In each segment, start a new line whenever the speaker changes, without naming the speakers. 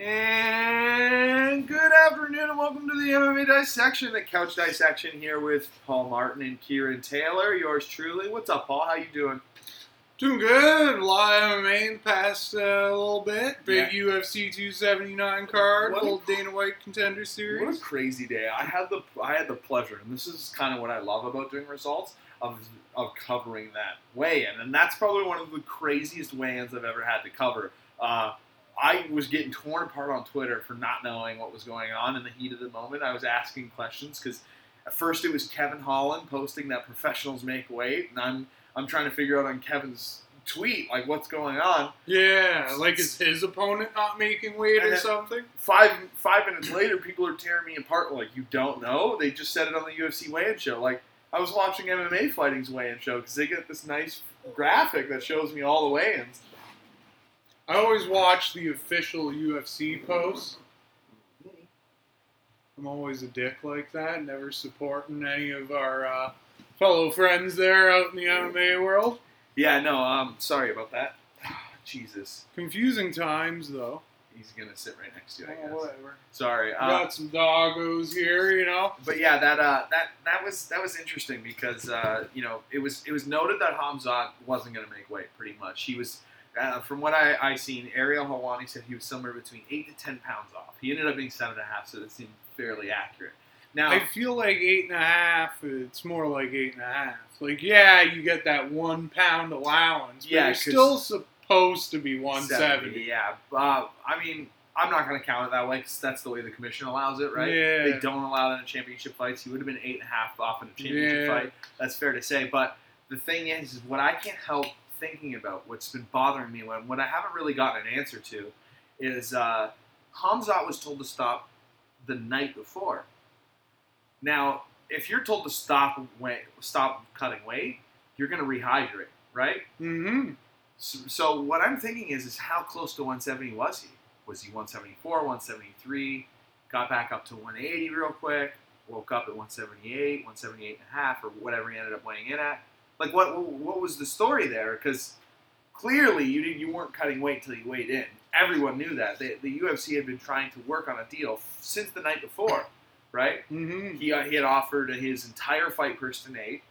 And good afternoon, and welcome to the MMA Dissection, the Couch Dissection here with Paul Martin and Keiran Taylor. Yours truly. What's up, Paul? How you doing?
Doing good. A lot of MMA in the past uh, little bit. Big UFC 279 card.
What
Dana White Contender Series.
What a crazy day! I had the I had the pleasure, and this is kind of what I love about doing results of of covering that weigh-in, and that's probably one of the craziest weigh-ins I've ever had to cover. Uh, I was getting torn apart on Twitter for not knowing what was going on in the heat of the moment. I was asking questions because at first it was Kevin Holland posting that professionals make weight, and I'm I'm trying to figure out on Kevin's tweet like what's going on.
Yeah, like is his opponent not making weight
And
or something?
five five minutes later, people are tearing me apart. Like you don't know? They just said it on the UFC weigh-in show. Like I was watching MMA fighting's weigh-in show because they get this nice graphic that shows me all the weigh-ins.
I always watch the official UFC posts. I'm always a dick like that, never supporting any of our uh, fellow friends there out in the MMA world.
Yeah, no. Um, sorry about that. Jesus,
Confusing times, though.
he's gonna sit right next to you. I
Oh,
guess.
whatever.
Sorry.
We
Uh,
got some doggos here, you know.
but yeah, that uh, that that was that was interesting because uh, you know it was it was noted that Hamzat wasn't going to make weight. Pretty much, he was. Uh, from what I, I seen, Ariel Helwani said he was somewhere between eight to ten pounds off. He ended up being seven and a half, so that seemed fairly accurate. Now,
I feel like eight and a half. It's more like eight and a half. Like, yeah, you get that one pound allowance, but
Yeah,
you're still supposed to be one seventy.
Yeah, uh, I mean, I'm not going to count it that way because that's the way the commission allows it, right?
Yeah.
They don't allow that in championship fights. He would have been eight and a half off in a championship
Yeah.
fight. That's fair to say. But the thing is, is what I can't help thinking about, what's been bothering me, when what I haven't really gotten an answer to, is uh, Hamzat was told to stop the night before. Now, if you're told to stop weight, stop cutting weight, you're going to rehydrate, right?
Mm-hmm.
So, so what I'm thinking is, is how close to 170 was he? Was he 174, 173? Got back up to 180 real quick. Woke up at 178, 178 and a half, or whatever he ended up weighing in at. Like, what what was the story there? Because clearly you didn't, you weren't cutting weight till you weighed in. Everyone knew that. The, the UFC had been trying to work on a deal since the night before, right?
Mm-hmm.
He, uh, he had offered his entire fight purse to Nate.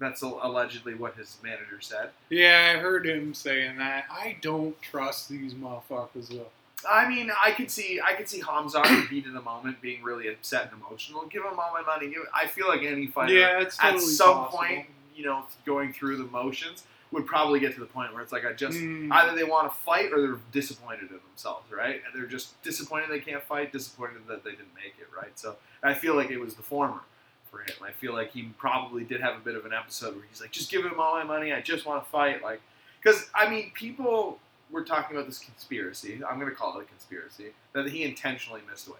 That's al- allegedly what his manager said.
Yeah, I heard him saying that. I don't trust these motherfuckers though.
I mean, I could see, I could see Hamza in the heat of the moment being really upset and emotional. Give him all my money. Give, I feel like any fighter
Yeah, it's
at some
possible.
point, you know, going through the motions would probably get to the point where it's like I just
Mm.
either they want to fight or they're disappointed in themselves, right? And they're just disappointed they can't fight, disappointed that they didn't make it, right? So I feel like it was the former for him. I feel like he probably did have a bit of an episode where he's like, just give him all my money. I just want to fight, like, because I mean, people were talking about this conspiracy. I'm going to call it a conspiracy that he intentionally missed weight.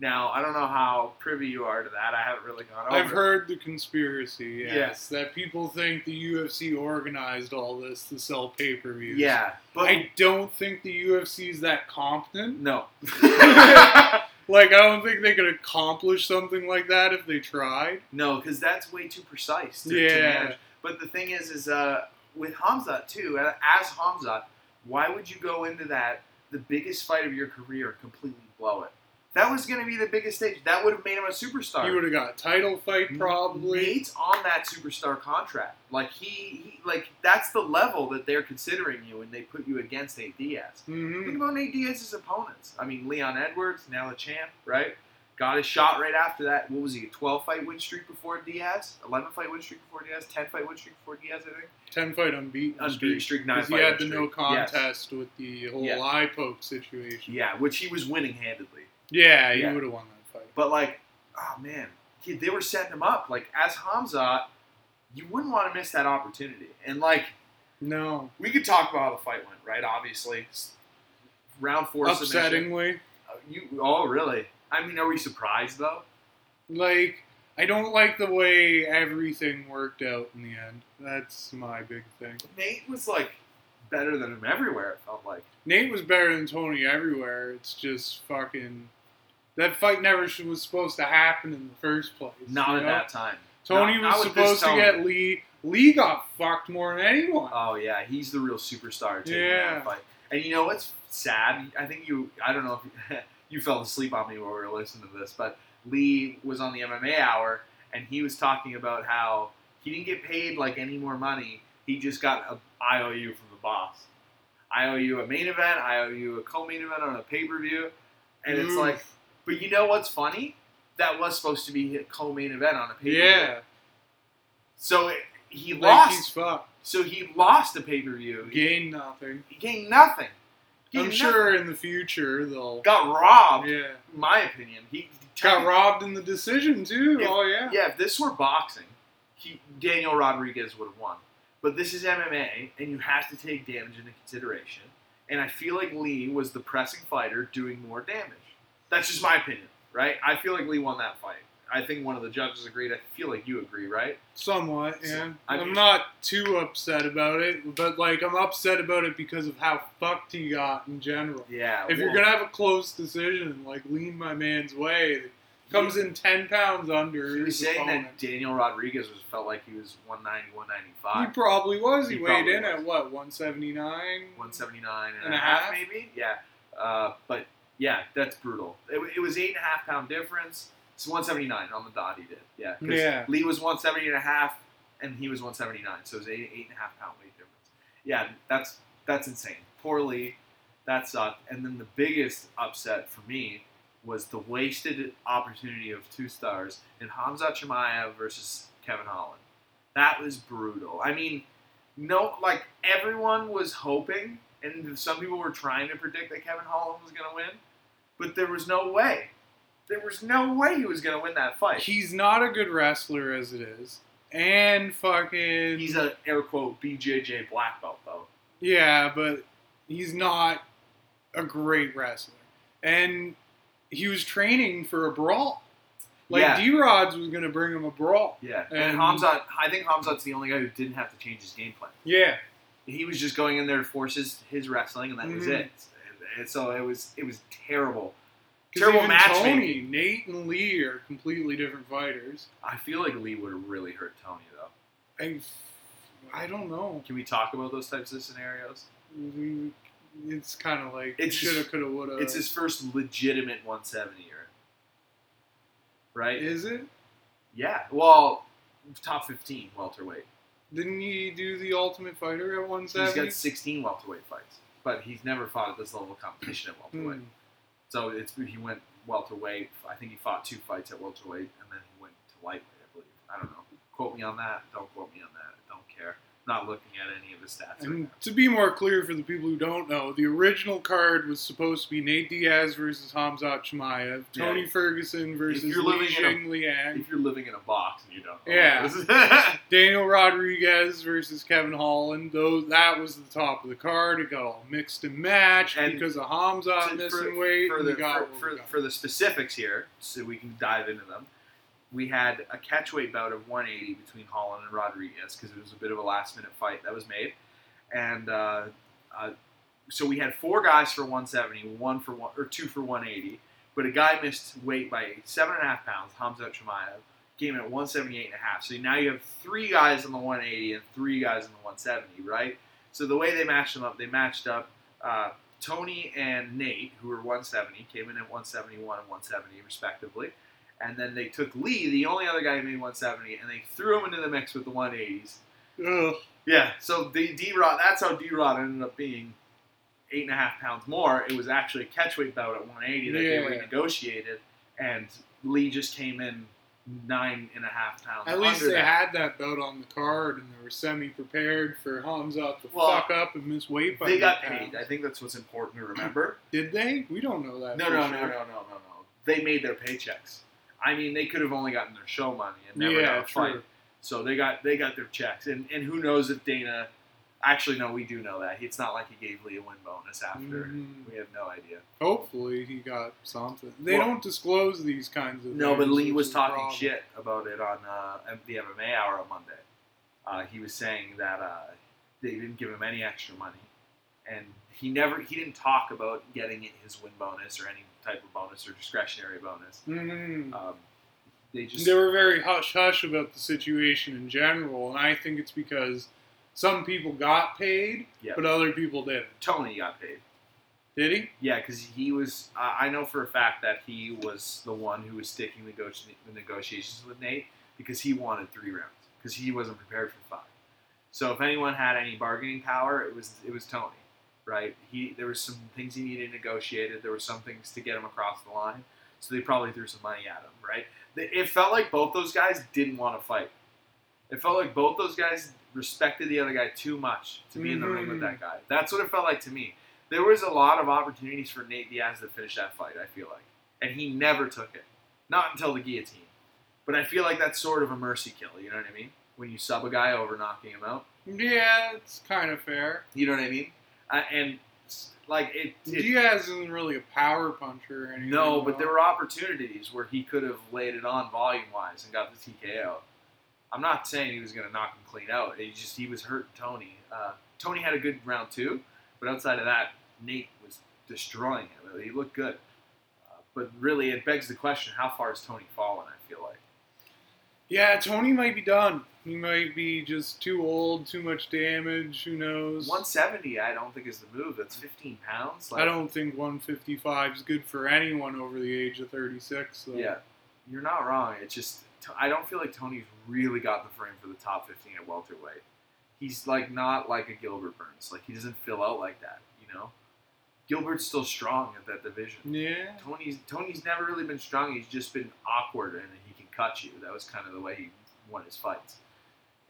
Now I don't know how privy you are to that. I haven't really gone over.
I've heard the conspiracy, yes, that people think the UFC organized all this to sell pay per views.
Yeah, but
I don't think the UFC is that competent.
no.
Like, I don't think they could accomplish something like that if they tried.
No, because that's way too precise. To, to
Yeah.
manage. But the thing is, is uh, with Hamzat too, as Hamzat, why would you go into that the biggest fight of your career completely blow it? That was going to be the biggest stage. That would have made him a superstar.
He would have got a title fight probably.
Nate's on that superstar contract. Like he, he, like that's the level that they're considering you when they put you against Nate Diaz. Think
hmm
about Nate Diaz's opponents. I mean, Leon Edwards, now the champ, right? Got his shot right after that. What was he? A 12 fight win streak before Diaz? 11 fight win streak before Diaz? 10 fight win streak before Diaz, I think?
Ten fight unbeaten.
Unbeaten streak, 9
Because he
fight
had the
win
no
streak. Yes.
contest with the whole eye poke situation.
Yeah, which he was winning handedly.
Yeah, he
Yeah.
would have won that fight.
But, like, oh man, he, they were setting him up. Like, as Hamza, you wouldn't want to miss that opportunity. And, like,
No,
we could talk about how the fight went, right? Obviously. Round four
upsettingly.
Uh, You, oh, really? I mean, are we surprised, though?
Like, I don't like the way everything worked out in the end. That's my big thing.
Nate was like better than him everywhere. It felt like.
Nate was better than Tony everywhere. It's just fucking. That fight never sh- was supposed to happen in the first place.
Not at
know?
that time.
Tony was supposed to get Lee. Lee got fucked more than anyone.
Oh yeah, he's the real superstar too.
Yeah.
that fight. And you know what's sad? I think you. I don't know if you, you fell asleep on me while we were listening to this, but Lee was on the MMA hour and he was talking about how he didn't get paid like any more money. He just got a IOU from the boss. I owe you a main event. I owe you a co-main event on a pay-per-view, and it's like, but you know what's funny? That was supposed to be a co-main event on a pay-per-view.
Yeah,
So it, he
like
lost.
he's fucked.
so he lost a pay-per-view. He,
Gained nothing.
he gained nothing. Gained
I'm
nothing.
sure in the future they'll.
got robbed.
Yeah,
In my opinion, he
got robbed in the decision too.
If-
oh yeah.
Yeah, if this were boxing, he, Daniel Rodriguez would have won. But this is MMA, and you have to take damage into consideration. And I feel like Lee was the pressing fighter doing more damage. That's just my opinion, right? I feel like Lee won that fight. I think one of the judges agreed. I feel like you agree, right?
Somewhat, yeah.
I
I'm not too upset about it, but like I'm upset about it because of how fucked he got in general.
Yeah.
If you're gonna have a close decision, like lean my man's way, comes in ten pounds under.
he was saying
opponent.
that Daniel Rodriguez was felt like he was 190, 195.
He probably was. He,
He
weighed in
was.
at what 179.
179 and,
And
a
a
half,
half?
maybe. Yeah. Uh, but yeah, that's brutal. It, it was eight and a half pound difference. It's 179 on the dot. He did. Yeah.
Yeah.
Lee was 170 and a half, and he was 179. So it was eight eight and a half pound weight difference. Yeah, that's that's insane. Poor Lee. That sucked. And then the biggest upset for me was the wasted opportunity of two stars in Hamza Chimaev versus Kevin Holland. That was brutal. I mean, no, like everyone was hoping, and some people were trying to predict that Kevin Holland was going to win, but there was no way. There was no way he was going to win that fight.
He's not a good wrestler as it is, and fucking
He's a air quote BJJ black belt though.
yeah, but he's not a great wrestler, and he was training for a brawl. Like
Yeah.
D Rods was gonna bring him a brawl.
Yeah, and,
And-
Hamzat, I think Hamzat's the only guy who didn't have to change his game plan.
Yeah,
He was just going in there to force his, his wrestling, and that was
Mhm.
it. And so it was it was terrible. Terrible matchmaking.
Tony, Nate, and Lee are completely different fighters.
I feel like Lee would have really hurt Tony though.
I, I don't know.
Can we talk about those types of scenarios?
We- It's kind of like
It's
shoulda, coulda, woulda.
It's his first legitimate 170 year, right?
Is it?
Yeah. Well, top 15 welterweight.
Didn't he do the Ultimate Fighter at 170?
He's got 16 welterweight fights, but he's never fought at this level of competition at welterweight.
Hmm.
So it's he went welterweight. I think he fought two fights at welterweight, and then he went to lightweight. I believe. I don't know. Quote me on that. Don't quote me on that. I don't care. I'm not looking at any of his stats.
And
now.
to be more clear for the people who don't know, the original card was supposed to be Nate Diaz versus Hamzat
Yeah.
Tony Ferguson versus
you're
Li
living in a-
Jing Liang,
If you're living in a box and you don't. know
Yeah. Daniel Rodriguez versus Kevin Holland. Those that was the top of the card. It got all mixed and matched
And
because of Hamzat missing weight.
for the, for, for, for the specifics here, so we can dive into them. We had a catchweight bout of 180 between Holland and Rodriguez because it was a bit of a last minute fight that was made, and uh, uh, so we had four guys for 170, one for one or two for 180, but a guy missed weight by seven and a half pounds. Hamza Chimaev came in at 178 and a half. So now you have three guys on the 180 and three guys on the 170, right? So the way they matched them up, they matched up. Uh, Tony and Nate, who were 170, came in at 171 and 170 respectively. And then they took Lee, the only other guy who made 170, and they threw him into the mix with the 180s.
Ugh.
Yeah, so the D Rod, that's how D Rod ended up being eight and a half pounds more. It was actually a catchweight bout at 180 that they
Yeah.
renegotiated, and Lee just came in nine and a half pounds.
At least they
that.
had that belt on the card and they were semi prepared for Hamzat to
Well,
fuck up and miss weight by
They got
pounds.
paid. I think that's what's important to remember.
Did they? We don't know that.
No, no,
sure.
no, no, no, no, no. They made their paychecks. I mean, they could have only gotten their show money and never
Yeah,
got a
true.
fight. So they got they got their checks, and and who knows if Dana. Actually, no, we do know that. It's not like he gave Lee a win bonus after.
Mhm.
We have no idea.
Hopefully he got something. They
Well-
don't disclose these kinds of
No, but Lee was talking
problem.
shit about it on uh, the MMA Hour on Monday. Uh, he was saying that uh, they didn't give him any extra money, and he never he didn't talk about getting his win bonus or any type of bonus or discretionary bonus.
Mhm.
Um, they just
They were very hush hush about the situation in general, and I think it's because some people got paid,
Yeah.
but other people didn't.
Tony got paid.
Did he?
Yeah, because he was. Uh, I know for a fact that he was the one who was sticking the, nego- the negotiations with Nate because he wanted three rounds because he wasn't prepared for five. So if anyone had any bargaining power, it was it was Tony, right? He there was some things he needed negotiated. There were some things to get him across the line. So they probably threw some money at him, right? It felt like both those guys didn't want to fight. It felt like both those guys respected the other guy too much to be in the ring with that mm-hmm. guy. That's what it felt like to me. There was a lot of opportunities for Nate Diaz to finish that fight. I feel like, and he never took it, not until the guillotine. But I feel like that's sort of a mercy kill. You know what I mean? When you sub a guy over knocking him out.
Yeah, it's kind of fair.
You know what I mean? And like it, it
Diaz isn't really a power puncher or anything.
no, but there were opportunities where he could have laid it on volume wise and got the TKO. I'm not saying he was going to knock him clean out. He just he was hurting Tony. Uh, Tony had a good round two, but outside of that, Nate was destroying him. He looked good. Uh, but really, it begs the question: How far has Tony fallen? I feel like.
Yeah, Tony might be done. He might be just too old, too much damage. Who knows?
170, I don't think is the move. That's 15 pounds.
I don't think 155 is good for anyone over the age of 36. So.
Yeah, you're not wrong. It's just I don't feel like Tony's really got the frame for the top 15 at welterweight. He's like not like a Gilbert Burns. Like he doesn't fill out like that. You know, Gilbert's still strong at that division.
Yeah.
Tony's Tony's never really been strong. He's just been awkward and he can cut you. That was kind of the way he won his fights,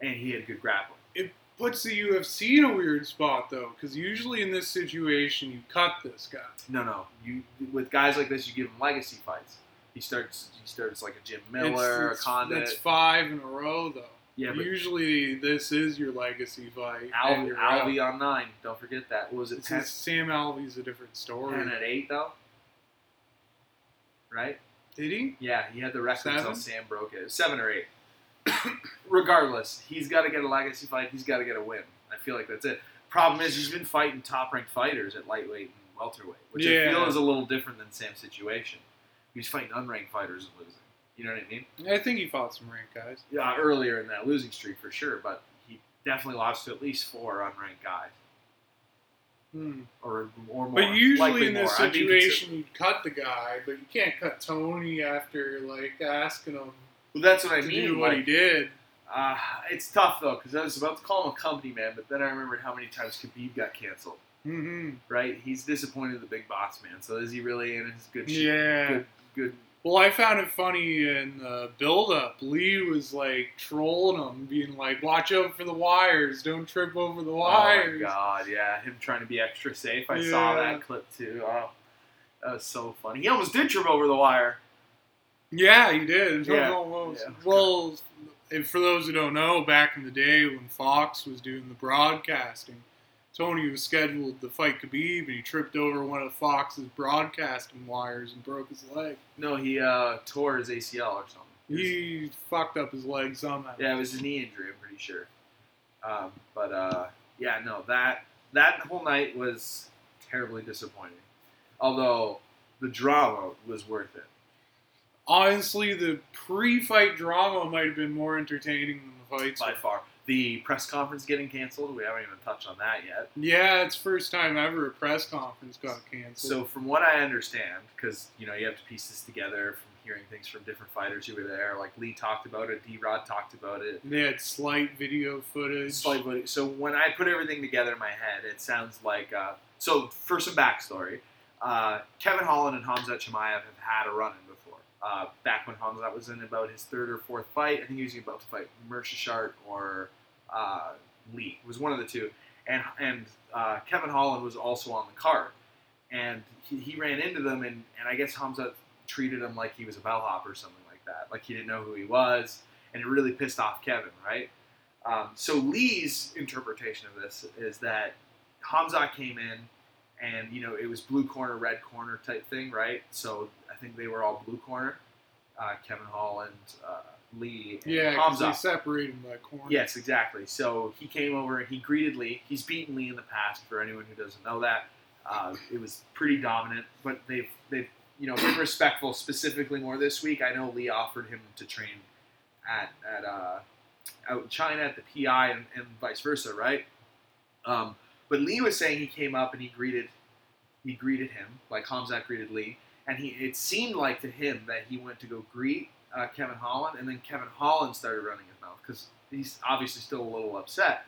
and he had good grappling.
It puts the UFC in a weird spot though, because usually in this situation you cut this guy.
No, no. You with guys like this, you give him legacy fights. He starts. He starts like a Jim Miller,
It's-
a Condit.
That's five in a row though.
yeah, but
Usually this is your legacy fight. and
Alvey. Alvey on nine. Don't forget that. What was it 10,
Sam Alvey's a different story.
10 at eight though? Right?
Did he?
Yeah, he had the record until Sam broke it. Seven or eight. Regardless, he's got to get a legacy fight. He's got to get a win. I feel like that's it. Problem is, he's been fighting top-ranked fighters at lightweight and welterweight, which I feel is a little different than Sam's situation. He's fighting unranked fighters and losing. You know what I mean?
I think he fought some ranked guys.
Yeah, earlier in that losing streak for sure, but he definitely lost to at least four unranked guys,
Hmm.
or or more.
But usually in this
more. I'm being consi-
situation, you cut the guy, but you can't cut Tony after like asking him
Well, that's what I mean.
do what he did.
uh, it's tough though because I was about to call him a company man, but then I remembered how many times Khabib got canceled.
hmm
Right? He's disappointed the big boss man. So is he really in his good? sh-
Yeah.
Good. Good.
Well, I found it funny in the build-up. Lee was like trolling him, being like, "Watch out for the wires! Don't trip over the wires!"
Oh my god! Yeah, him trying to be extra safe. I saw that clip too. Oh, that was so funny. He almost did trip over the wire.
Yeah, he did.
Yeah. Yeah.
Well, and for those who don't know, back in the day when Fox was doing the broadcasting, Tony was scheduled to fight Khabib, and he tripped over one of Fox's broadcasting wires and broke his leg.
No, he uh, tore his ACL or something. Was-
He fucked up his leg somehow.
Yeah, it was a knee injury. I'm pretty sure. Um, but uh, yeah, no that that whole night was terribly disappointing. Although the drama was worth it.
Honestly, the pre-fight drama might have been more entertaining than the fights.
by far. The press conference getting canceled. We haven't even touched on that yet.
Yeah, it's first time ever a press conference got canceled.
So from what I understand, because you know you have to piece this together from hearing things from different fighters who were there. Like Lee talked about it, D Rod talked about it.
they had slight video footage.
Slight video- So when I put everything together in my head, it sounds like uh, so. For some backstory, uh, Kevin Holland and Hamza Chimaev have had a run-in before. Uh, back when Hamzat was in about his third or fourth fight, I think he was about to fight Meerschaert or uh, Lee. It was one of the two, and and uh, Kevin Holland was also on the card, and he, he ran into them, and, and I guess Hamzat treated him like he was a bellhop or something like that, like he didn't know who he was, and it really pissed off Kevin, right? Um, so Lee's interpretation of this is that Hamzat came in, and you know it was blue corner, red corner type thing, right? So I think they were all blue corner. Uh, Kevin Holland, uh, Lee, and
yeah,
Hamzat.
separated by corner.
Yes, exactly. So he came over and he greeted Lee. He's beaten Lee in the past. For anyone who doesn't know that, uh, it was pretty dominant. But they've they've you know been respectful. Specifically, more this week. I know Lee offered him to train at at uh, out in China at the PI and, and vice versa, right? Um, but Lee was saying he came up and he greeted he greeted him like Hamzat greeted Lee, and he it seemed like to him that he went to go greet uh, Kevin Holland, and then Kevin Holland started running his mouth because he's obviously still a little upset,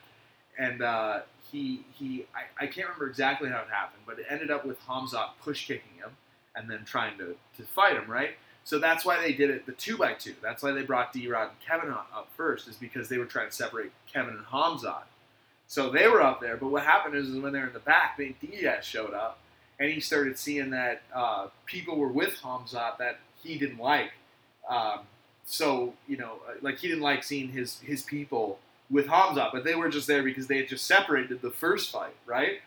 and uh, he he I, I can't remember exactly how it happened, but it ended up with Hamzat push kicking him and then trying to, to fight him, right? So that's why they did it the two by two. That's why they brought D Rod and Kevin up first, is because they were trying to separate Kevin and Hamzat. So they were up there, but what happened is, is when they were in the back, Nate Diaz showed up, and he started seeing that uh, people were with Hamzat that he didn't like. Um, so you know, uh, like he didn't like seeing his his people with Hamzat, but they were just there because they had just separated the first fight, right?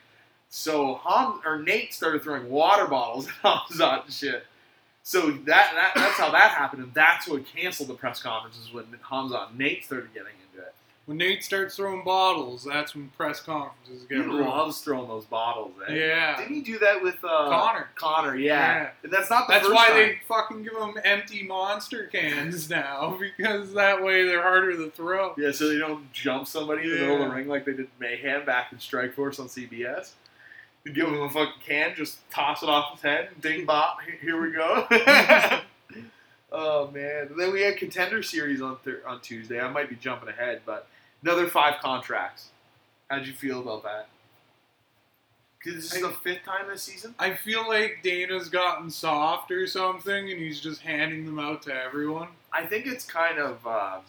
So Ham or Nate started throwing water bottles at Hamzat and shit. So that, that that's how that happened, and that's what canceled the press conferences when Hamzat and Nate started getting.
When Nate starts throwing bottles, that's when press conferences get.
He
get ruined.
loves throwing those bottles. Eh?
Yeah.
Didn't he do that with uh,
Conor.
Conor, yeah. That's not the
That's
first
why
time.
they fucking give them empty monster cans now, because that way they're harder to throw.
Yeah, so they don't jump somebody in the middle of the ring like they did Mayhem back in Strikeforce on CBS. You give him a fucking can, just toss it off his head, ding bop, here- here we go. oh man! And then we had Contender Series on thir- on Tuesday. I might be jumping ahead, but another five contracts. How'd you feel about that? Because this is
I-
the fifth time this season.
I feel like Dana's gotten soft or something, and he's just handing them out to everyone.
I think it's kind of uh,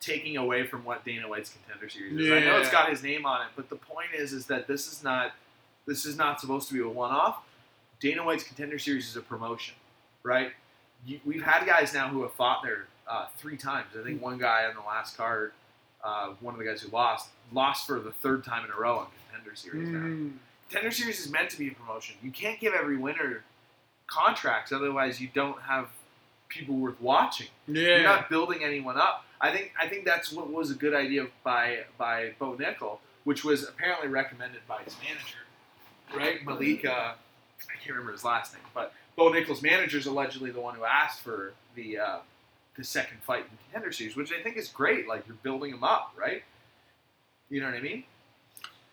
taking away from what Dana White's contender series is. I know it's got his name on it, but the point is, is that this is not this is not supposed to be a one-off. Dana White's contender series is a promotion, right? You, we've had guys now who have fought there uh, three times. I think one guy on the last card, uh, one of the guys who lost, lost for the third time in a row on contender series now.
Mm.
Contender Series is meant to be a promotion. You can't give every winner contracts, otherwise you don't have people worth watching. You're not building anyone up. I think I think that's what was a good idea by by Bo Nickal, which was apparently recommended by his manager, right? Malika, I can't remember his last name, but Bo Nickal's manager is allegedly the one who asked for the uh, the second fight in Contender Series, which I think is great. Like you're building him up, right? You know what I mean?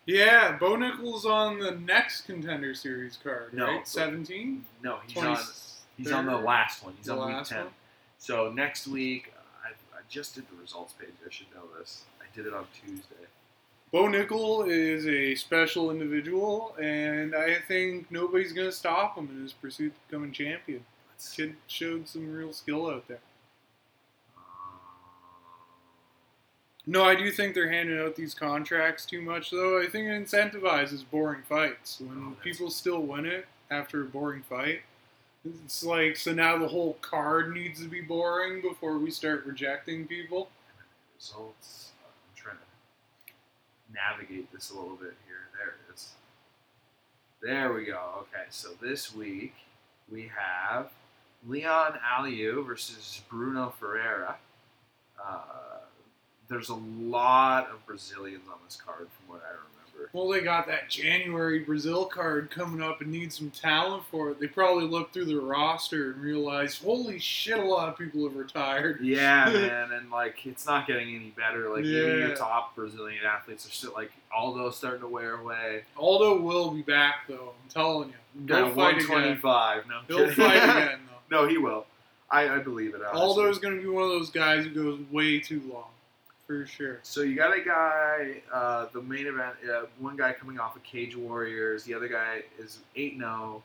Yeah, Bo Nickal's on the next contender series card,
No,
right? 17?
No, he's on he's on the last one. He's
The
on week ten.
one?
So next week, I, I just did the results page. I should know this. I did it on Tuesday.
Bo Nickal is a special individual, and I think nobody's going to stop him in his pursuit of becoming champion. Kid showed some real skill out there. No, I do think they're handing out these contracts too much, though. I think it incentivizes boring fights. When
Oh,
people still win it after a boring fight, it's like, so now the whole card needs to be boring before we start rejecting people.
results. I'm trying to navigate this a little bit here. There it is. There we go. Okay, so this week we have Leon Aliu versus Bruno Ferreira. Uh, there's a lot of Brazilians on this card, from what I remember.
Well, they got that January Brazil card coming up and need some talent for it. They probably looked through the roster and realized, holy shit, a lot of people have retired.
Yeah, man, and like it's not getting any better. Like even
Yeah.
your top Brazilian athletes are still like Aldo's starting to wear away.
Aldo will be back, though. I'm telling you. He'll
Got
fight again.
125. No,
He'll fight again, though.
no, he will. I, I believe it. honestly.
Aldo's going to be one of those guys who goes way too long, for sure.
So you got a guy, uh, the main event. Uh, one guy coming off of Cage Warriors. The other guy is 8 0.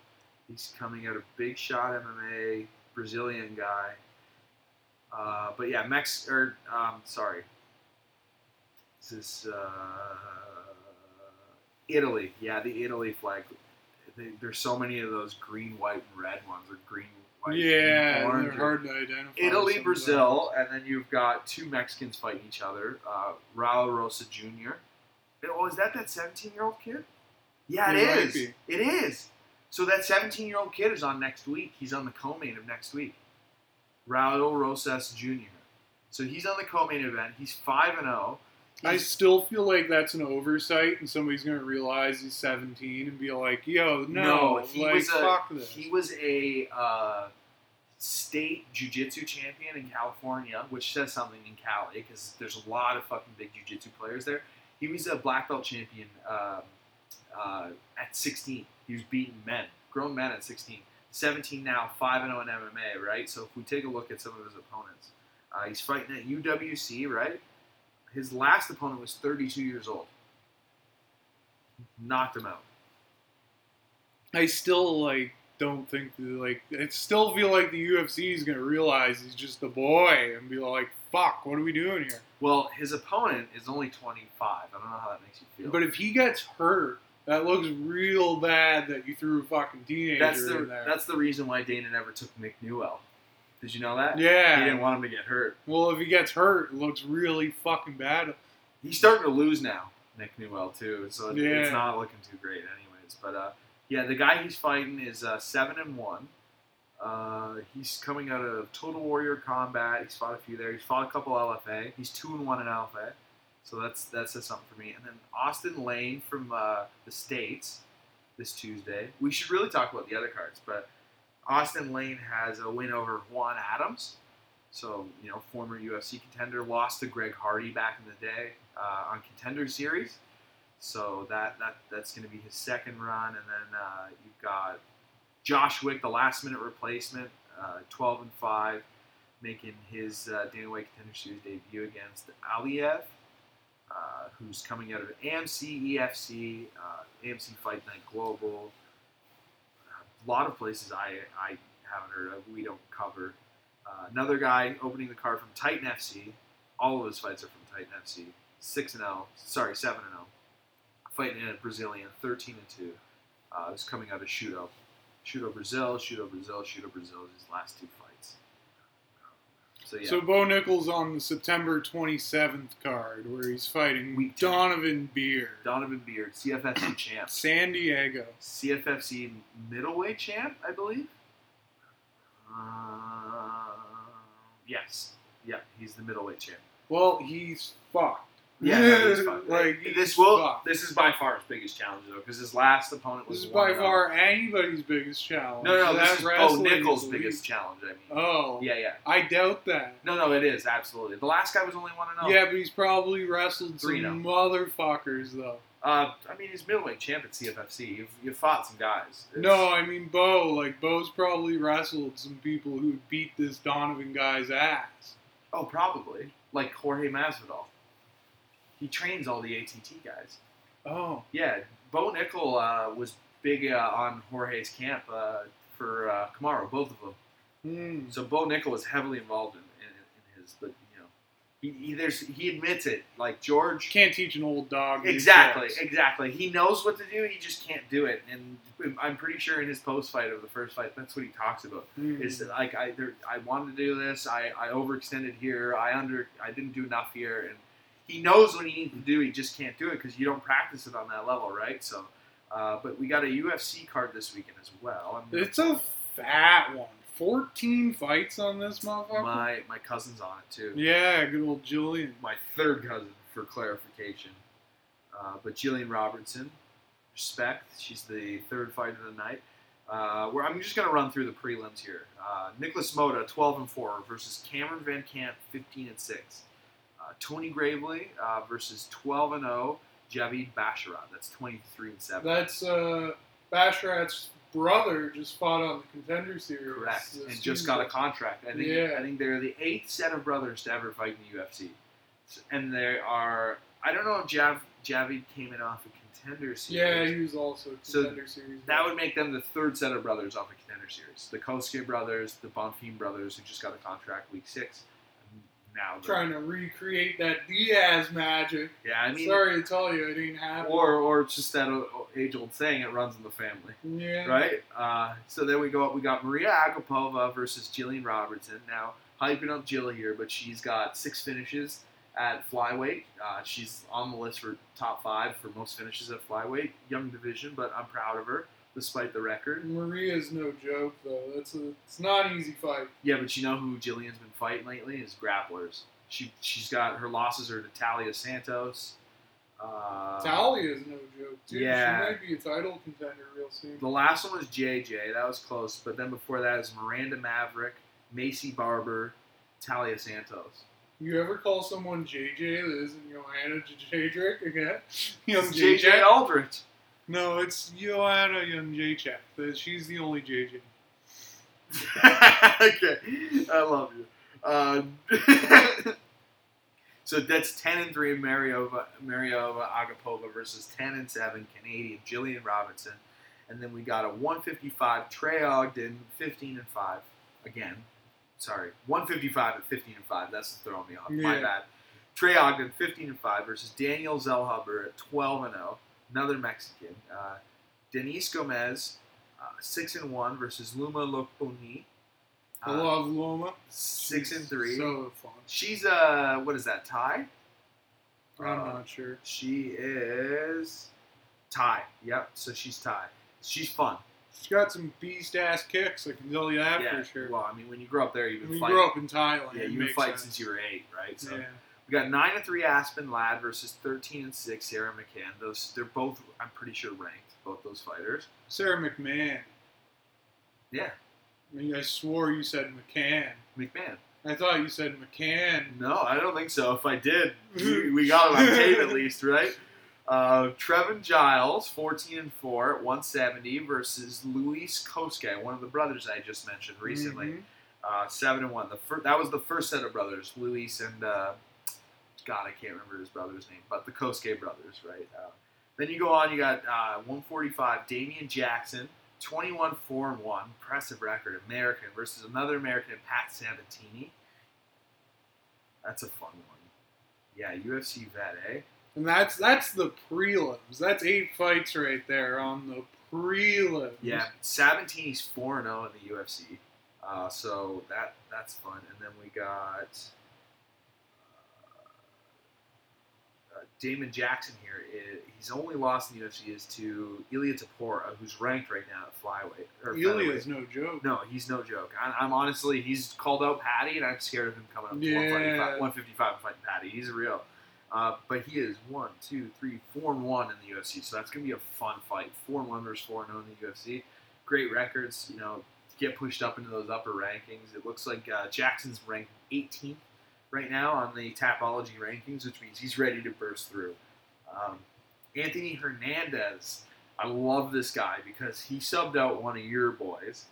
He's coming out of Big Shot MMA, Brazilian guy. Uh, but yeah, Mex or um, sorry, this is uh, Italy. Yeah, the Italy flag. There's so many of those green, white, and red ones, or green, white,
yeah,
and
they're hard to identify.
Italy,
some of
Brazil, and then you've got two Mexicans fighting each other. Uh, Raul Rosa Jr. Oh, is that that 17 year old kid? Yeah, it
It might
is.
be.
It is. So that 17 year old kid is on next week. He's on the co-main of next week. Raul Rosas Jr. So he's on the co-main event. He's five and oh.
I still feel like that's an oversight, and somebody's going to realize he's 17 and be like, "Yo, no,
he
like,
was a
fuck this."
he was a uh, state jiu-jitsu champion in California, which says something in Cali because there's a lot of fucking big jiu-jitsu players there. He was a black belt champion um, uh, at 16. He was beating men, grown men at 16. 17 now, 5 0 in MMA, right? So if we take a look at some of his opponents, uh, he's fighting at UWC, right? His last opponent was 32 years old. Knocked him out.
I still like don't think like I still feel like the UFC is gonna realize he's just a boy and be like, "Fuck, what are we doing here?"
Well, his opponent is only 25. I don't know how that makes you feel.
But if he gets hurt, that looks real bad that you threw a fucking teenager
that's the
in there.
that's the reason why Dana never took Nick Newell. Did you know that?
yeah.
He didn't want him to get hurt.
well, if he gets hurt, it looks really fucking bad.
He's starting to lose now, Nick Newell too. So
Yeah.
it's not looking too great, anyways. But uh, yeah, the guy he's fighting is uh, seven and one. Uh, he's coming out of Total Warrior Combat. He's fought a few there. He's fought a couple LFA. He's two and one in LFA. So that's that says something for me. And then Austin Lane from uh, the states this Tuesday. We should really talk about the other cards, but Austin Lane has a win over Juan Adams. So, you know, former UFC contender, lost to Greg Hardy back in the day uh, on Contender Series. So that, that that's going to be his second run. And then uh, you've got Josh Wick, the last minute replacement, uh, 12 and 5, making his uh, Dana White Contender Series debut against Aliev, uh, who's coming out of AMC, EFC, uh, AMC Fight Night Global. A lot of places I, I haven't heard of, we don't cover. Uh, another guy opening the card from Titan FC. All of his fights are from Titan FC. Six and zero. Sorry, seven and zero. Fighting in a Brazilian, thirteen and two. Uh, is coming out of Shooto, Shudo Brazil, Shooto Brazil, Shooto Brazil is his last two fights. So yeah,
So Bo Nickal's on the September 27th card where he's fighting
Week ten.
Donovan Beard,
Donovan Beard, CFFC champ,
San Diego.
CFFC middleweight champ, I believe. Uh, yes, yeah, he's the middleweight champ.
Well, he's fucked.
Yeah, no, he's fine.
like
this will.
fucked.
This is by far his biggest challenge though, because his last opponent was
This is by far anybody's biggest challenge.
No, no,
That
this is Bo
Nickal's
biggest challenge. I mean,
Oh,
yeah, yeah.
I doubt that.
No, no, it is absolutely. The last guy was only one and zero.
Yeah, but he's probably wrestled some
Three now.
motherfuckers though.
Uh, I mean, he's middleweight champ at CFFC. You've, you've fought some guys. It's-
No, I mean Bo. Like Bo's probably wrestled some people who beat this Donovan guy's ass.
Oh, probably like Jorge Masvidal. He trains all the ATT guys.
Oh,
Yeah, Bo Nickal uh, was big uh, on Jorge's camp uh, for uh, Kamaru, both of them.
hmm.
So Bo Nickal was heavily involved in, in, in his, but you know, he, he there's he admits it. Like George,
can't teach an old dog.
exactly, exactly. He knows what to do. He just can't do it. And I'm pretty sure in his post fight of the first fight, that's what he talks about.
Hmm.
Is that, like I there, I wanted to do this. I, I overextended here. I under I didn't do enough here, and he knows what he needs to do. He just can't do it because you don't practice it on that level, right? So, uh, but we got a UFC card this weekend as well. I'm-
It's a fat one. Fourteen fights on this motherfucker.
my my cousin's on it too.
yeah, good old Jillian.
My third cousin for clarification, uh, but Jillian Robertson, respect. She's the third fight of the night. Uh, where I'm just gonna run through the prelims here. Uh, Nicholas Motta, 12 and 4 versus Cameron Van Camp, 15 and 6. Uh, Tony Gravely uh, versus 12 and 0. Javid Basharat, that's 23 and 7.
That's uh, Basharat's brother just fought on the contender series.
Correct, and just got a contract. I think
Yeah.
I think they're the eighth set of brothers to ever fight in the UFC, and they are. I don't know if Jav Javid came in off a contender series.
Yeah, he was also
So
contender series.
That would make them the third set of brothers off a contender series. The Cosce brothers, the Bonfim brothers, who just got a contract week six. Now,
trying to recreate that Diaz magic.
yeah, I mean,
Sorry to tell you, it ain't happening.
or or it's just that age old saying, it runs in the family.
yeah,
right? Uh, so then we go. Up. We got Maria Agapova versus Jillian Robertson. Now hyping up Jill here, but she's got six finishes at flyweight. Uh, she's on the list for top five for most finishes at flyweight, young division. But I'm proud of her despite the record.
Maria's no joke though. That's a it's not an easy fight.
Yeah, but you know who Jillian's been fighting lately is grapplers. She she's got her losses are to Taila Santos. Uh,
Taila's no joke too.
yeah.
She might be a title contender real soon.
The last one was JJ. That was close. But then before that is Miranda Maverick Maycee Barber, Taila Santos.
You ever call someone JJ that isn't Joanna Jędrzejczyk again? Young? JJ
Aldrich.
No, it's Joanna Young JJ. She's the only JJ.
okay, I love you. Uh, so that's ten and three Mariova Mariova Agapova versus ten and seven Canadian Jillian Robinson, and then we got a one fifty five Trey Ogden fifteen and five again. Sorry, one fifty five at fifteen and five. That's throwing me off. My
Yeah.
bad. Trey Ogden fifteen and five versus Daniel Zellhuber at twelve and zero. Another Mexican. Uh, Denise Gomez uh, six and one versus Loma Lookboonmee.
I love Loma.
six and three.
So fun.
She's uh, what is that? Thai?
I'm
Uh,
not sure.
She is Thai. Yep. So she's Thai. She's fun.
She's got some beast ass kicks. I can tell you that
yeah.
for sure.
Well, I mean, when you grow up there, you've been
When you
fighting.
grew up in Thailand,
yeah, you've been fighting since you were eight, right? So
yeah.
We got nine and three Aspen Ladd versus thirteen and six Sarah McCann. Those they're both, I'm pretty sure, ranked. Both those fighters.
Sarah McMahon.
Yeah.
I mean, I swore you said McCann.
McMahon.
I thought you said McCann.
No, I don't think so. If I did, we, we got it on tape at least, right? Uh, Trevin Giles, 14 and 4 at 170 versus Luis Cosce, one of the brothers I just mentioned recently.
Mhm.
Uh, 7 and 1. The fir- that was the first set of brothers, Luis and, uh, God, I can't remember his brother's name, but the Cosce brothers, right? Uh, then you go on, you got uh, 145, Damian Jackson, 21 4 and 1. Impressive record, American versus another American, Pat Sabatini. That's a fun one. Yeah, UFC vet, eh?
And that's that's the prelims. That's eight fights right there on the prelims.
Yeah, Sabatini's four and zero in the UFC, uh, so that that's fun. And then we got uh, uh, Damon Jackson here. I- he's only lost in the UFC is to Ilia Topuria, who's ranked right now at flyweight. Or
Ilia's
featherweight.
no joke.
No, he's no joke. I, I'm honestly, he's called out Paddy, and I'm scared of him coming up to
Yeah.
155, 155 and fighting Paddy. He's real. Uh, but he is one, two, three, four and one in the UFC, so that's gonna be a fun fight. Four and one versus four and zero in the UFC. Great records, you know. Get pushed up into those upper rankings. It looks like uh, Jackson's ranked 18th right now on the Tapology rankings, which means he's ready to burst through. Um, Anthony Hernandez, I love this guy because he subbed out one of your boys.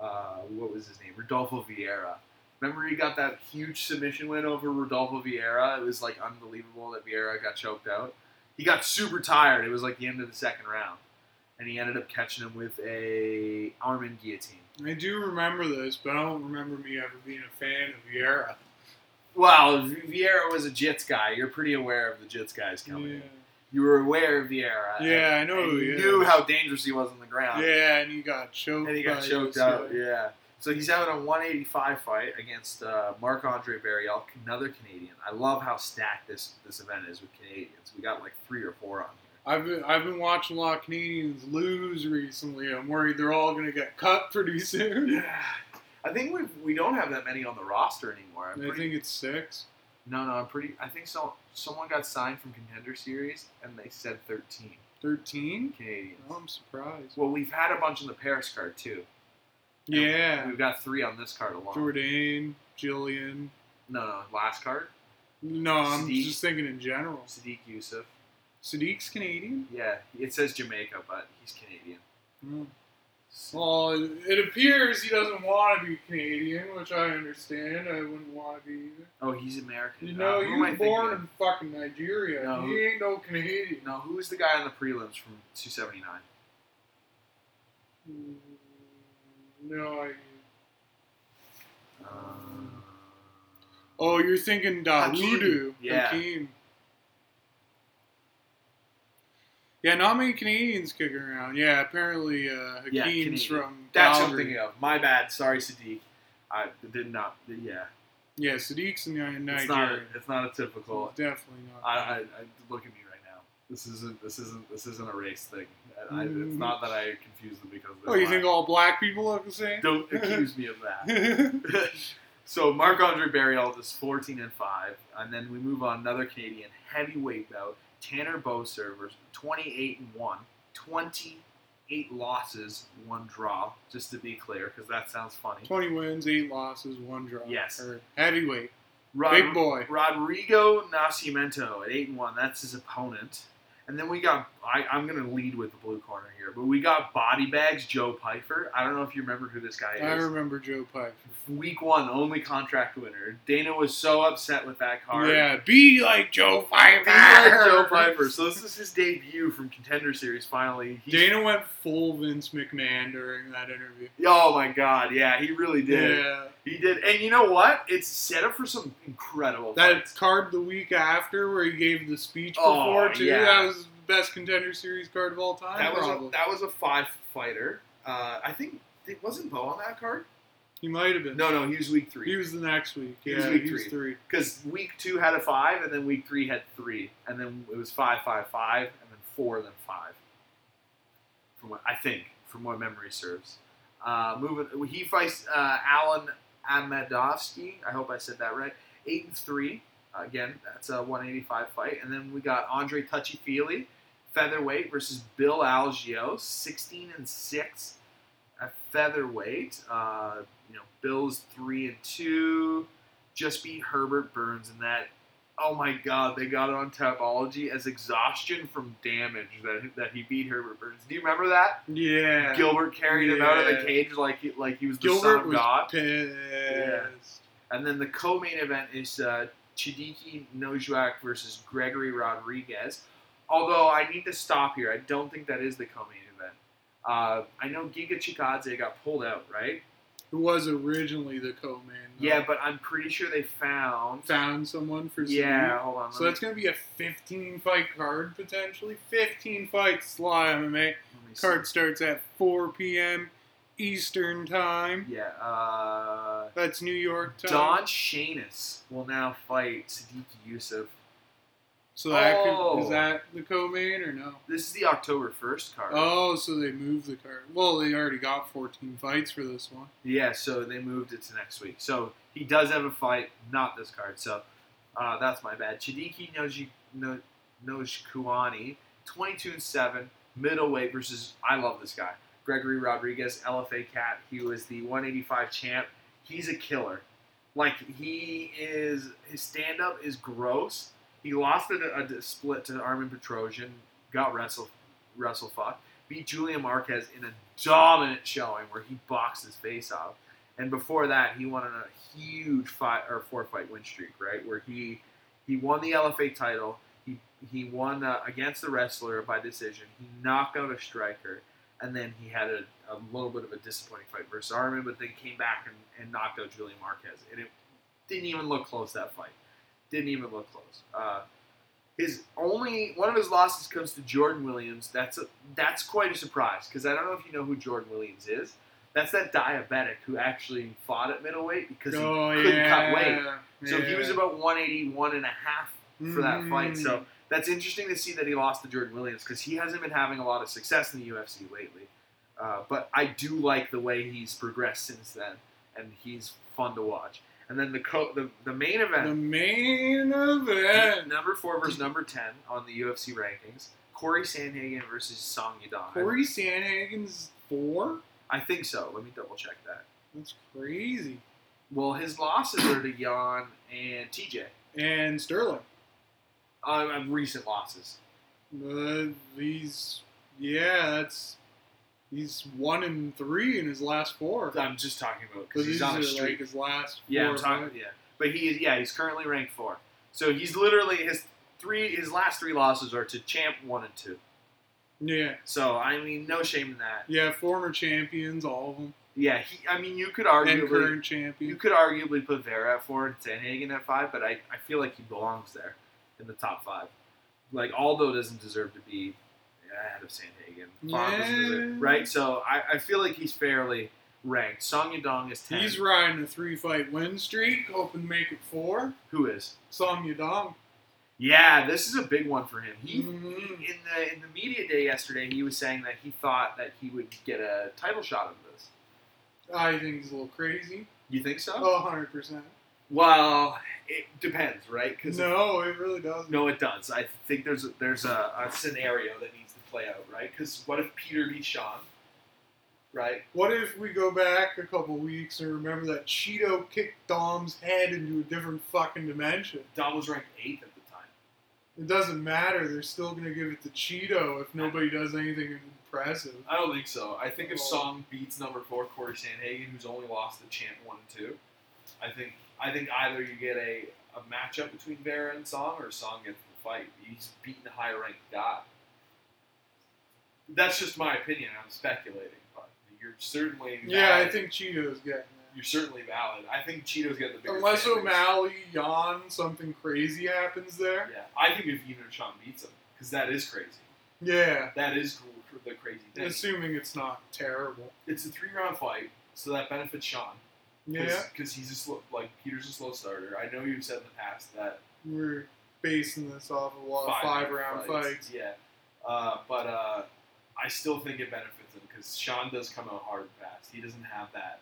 Uh, what was his name? Rodolfo Vieira. Remember he got that huge submission win over Rodolfo Vieira? It was like unbelievable that Vieira got choked out. He got super tired. It was like the end of the second round. And he ended up catching him with a arm in guillotine.
I do remember this, but I don't remember me ever being a fan of Vieira.
Well, Vieira was a Jits guy. You're pretty aware of the Jits guys coming
Yeah.
You were aware of Vieira.
Yeah, I know
and You knew how dangerous he was on the ground.
Yeah, and he got choked.
And he got choked out.
guy.
Yeah. So he's having a 185 fight against uh, Marc Andre Barriault, another Canadian. I love how stacked this this event is with Canadians. We got like three or four on here.
I've been I've been watching a lot of Canadians lose recently. I'm worried they're all gonna get cut pretty soon.
I think we we don't have that many on the roster anymore. I'm
I
pretty,
think it's six.
no, no, I'm pretty. I think so. Someone got signed from Contender Series, and they said 13
Thirteen?
Canadians.
Oh, I'm surprised.
Well, we've had a bunch on the Paris card too.
Yeah.
We've got three on this card alone.
Jordan, Jillian.
No, no, last card.
No, I'm
Sadiq.
just thinking in general.
Sadiq Yusuff.
Sadiq's Canadian?
Yeah, it says Jamaica, but he's Canadian.
Hmm. Well, it appears he doesn't want to be Canadian, which I understand. I wouldn't want to be either.
Oh, he's American.
You
Uh,
know, you
am I
born in fucking Nigeria.
No.
He ain't no Canadian.
No, who's the guy on the prelims from 279?
Mm, No idea.
Um,
Oh, you're thinking Dawood.
Yeah.
Hakeem. Yeah, not many Canadians kicking around. Yeah, apparently uh,
Yeah,
Hakeem's
Canadian.
from
that's what I'm
Calgary.
thinking of. My bad. Sorry, Sadiq. I did not. Yeah,
Yeah, Sadiq's in Nigeria.
it's not. It's not a typical.
Definitely not.
I, I, I look at me right now. This isn't. This isn't. This isn't a race thing. I, it's
Mm.
not that I confuse them because.
oh, you
black.
think all black people look the same?
Don't accuse me of that. so Marc Andre Barriault is 14 and 5, and then we move on another Canadian heavyweight bout. Tanner Boser versus 28 and 1. 28 losses, one draw. Just to be clear, because that sounds funny.
20 wins, 8 losses, 1 draw.
Yes.
Or heavyweight.
Rod-
Big boy.
Rodrigo Nascimento at eight and one. That's his opponent. And then we got. I, I'm going to lead with the blue corner here, but we got body bags. Joe Pyfer. I don't know if you remember who this guy is.
I remember Joe Pipe.
Week one, only contract winner. Dana was so upset with that card.
Yeah, be like Joe Pyfer.
Be like Joe Pyfer. So this is his debut from Contender Series. Finally, He's-
Dana went full Vince McMahon during that interview.
Oh my God! Yeah, he really did.
Yeah.
He did. And you know what? It's set up for some incredible.
That
fights.
card the week after where he gave the speech
Oh,
before too.
yeah.
That was best contender series card of all time.
That was
probably.
a, that was a five fighter. Uh, I think it wasn't Bo on that card.
he might have been.
No, no, he was week three.
He was the next week.
He
Yeah,
was week
he was
three.
three.
Because week two had a five, and then week three had three, and then it was five, five, five, and then four, then five. From what I think, from what memory serves. Uh, moving, he fights uh, Alen Amedovski. I hope I said that right. Eight and three. Again, that's a 185 fight, and then we got Andre Touchy Fili, featherweight versus Bill Algeo, 16 and six at featherweight. Uh, you know, Bill's three and two, just beat Herbert Burns in that. Oh my God, they got it on Tapology as exhaustion from damage that that he beat Herbert Burns. Do you remember that?
Yeah.
Gilbert carried him out of the cage like he, like he was the son
Gilbert
of
was
God.
pissed.
And then the co-main event is uh, Chidiki Nojuak versus Gregory Rodrigues. Although I need to stop here, I don't think that is the co-main event. Uh, I know Giga Chikadze got pulled out, right?
Who was originally the co-man. though.
Yeah, but I'm pretty sure they found.
Found someone for
Yeah, hold on.
So
let
that's going to be a 15 fight card potentially. 15 fights Sly MMA.
me see.
Card starts at 4 p.m. Eastern time.
Yeah. Uh,
That's New York time.
Don Shainis will now fight Sodiq Yusuff.
So that could,
Oh.
is that the co-main or no?
This is the October 1st card.
Oh, so they moved the card. Well, they already got 14 fights for this one.
Yeah, so they moved it to next week. So he does have a fight, not this card. So uh, that's my bad. Chidiki Noji, no, Njokuani, 22 and 7, middleweight versus, I love this guy, Gregory Rodrigues, LFA Cat. He was the 185 champ. He's a killer. Like, he is, his stand up is gross. He lost a, a, split to Armen Petrosyan, got wrestle, wrestle fuck, beat Julian Marquez in a dominant showing where he boxed his face off. And before that, he won a huge fight or four fight win streak, right? Where he he won the LFA title. He he won uh, against the wrestler by decision. He knocked out a striker, and then he had a, a little bit of a disappointing fight versus Armin, but then came back and, and knocked out Julian Marquez. And it didn't even look close that fight. Didn't even look close. Uh, his only one of his losses comes to Jordan Williams. That's a, that's quite a surprise because I don't know if you know who Jordan Williams is. That's that diabetic who actually fought at middleweight because he
oh,
couldn't
yeah.
cut weight. So he was
Yeah.
about 181 and a half for that fight.
Mm.
So that's interesting to see that he lost to Jordan Williams because he hasn't been having a lot of success in the UFC lately. Uh, but I do like the way he's progressed since then, and he's fun to watch. And then the co- the, the main event.
the main event.
number four versus number ten on the UFC rankings, Corey Sandhagen versus Song Yadong.
Corey Sandhagen's four?
I think so. Let me double check that.
That's crazy.
Well, his losses are to Jan and TJ.
And Sterling.
Uh, recent losses.
But he's, yeah, that's, he's one and three in his last four.
I'm just talking about because he's on a streak.
like his last
Yeah,
four.
I'm talking. Yeah, but he is. Yeah, he's currently ranked four. So he's literally his three. His last three losses are to champ one and two.
Yeah.
So I mean, no shame in that.
Yeah, former champions, all of them.
Yeah, he. I mean, you could
And current
champions
you
could arguably put Vera at four and Sandhagen at five, but I, I feel like he belongs there in the top five. Like Aldo doesn't deserve to be ahead of Sandhagen.
Yeah.
right? So I, I feel like he's fairly ranked. Song Yadong is ten.
He's riding a three fight win streak, hoping to make it four.
Who is?
Song Yadong.
Yeah, this is a big one for him. He,
Mhm.
he in the in the media day yesterday, he was saying that he thought that he would get a title shot of this.
I think he's a little crazy.
You think so?
Oh, 100%.
Well, it depends, right? Because
No, it really doesn't.
no, it does. I think there's a, there's a, a scenario that needs play out, right? Because what if Peter beats Sean, right?
What if we go back a couple weeks and remember that Chito kicked Dom's head into a different fucking dimension?
Dom was ranked eighth at the time.
It doesn't matter. They're still gonna give it to Chito if nobody does anything impressive.
I don't think so. I think if
Oh.
Song beats number four Corey Sandhagen, who's only lost the Champ one and two, I think I think either you get a, a matchup between Vera and Song, or Song gets the fight. He's beaten a high ranked guy. That's just my opinion. I'm speculating, but you're certainly
Yeah, I think Chito's getting that.
you're certainly valid. I think Chito's got the bigger.
Unless
fan base.
O'Malley, Jan, something crazy happens there.
Yeah, I think if even if Sean beats him, because that is crazy.
Yeah,
That is cool for the crazy thing.
assuming it's not terrible.
It's a three round fight, so that benefits Sean.
Yeah,
because he's a slow, like Peter's a slow starter. I know you've said in the past that
we're basing this off of a lot of five round fights.
Yeah, uh, but uh, I still think it benefits him because Sean does come out hard and fast. He doesn't have that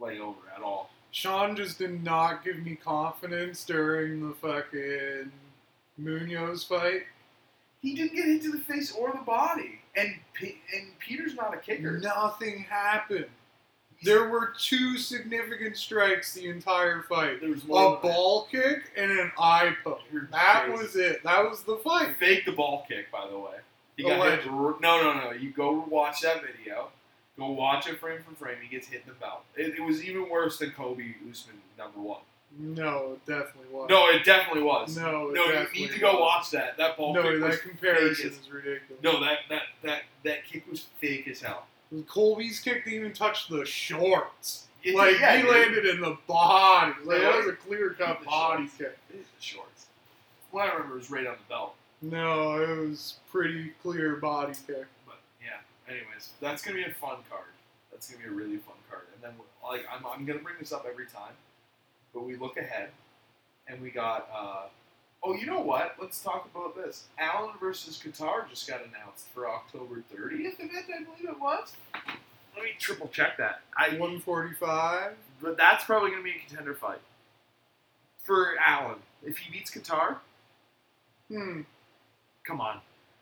layover at all.
Sean just did not give me confidence during the fucking Munhoz fight.
He didn't get hit to the face or the body, and P- and Peter's not a kicker.
Nothing happened. There were two significant strikes the entire fight.
there was
A ball kick and an eye poke. That was it. That was the fight.
Fake the ball kick, by the way. He got
Alleged.
hit. r- No, no, no. You go watch that video. Go watch it frame for frame. He gets hit in the belt. It, it was even worse than Colby Usman number one.
No, it definitely was.
No, it definitely was.
no, it
No, you need to go
was.
watch that. That ball
No,
kick
that comparison is ridiculous.
no, that that that that kick was fake as hell.
Colby's kick didn't even touch the shorts.
It-
like
yeah,
he landed in the body. Like that was a clear cut body
shorts.
kick.
It is the shorts. What I remember was right on the belt.
No, it was pretty clear body kick.
But yeah. Anyways, that's gonna be a fun card. That's gonna be a really fun card. And then like I'm I'm gonna bring this up every time, but we look ahead, and we got. uh Oh, you know what? Let's talk about this. Allen versus Kattar just got announced for October 30th event, I believe it was. Let me triple check that. I
145.
But that's probably going to be a contender fight for Allen. If he beats Kattar,
Hmm.
Come on.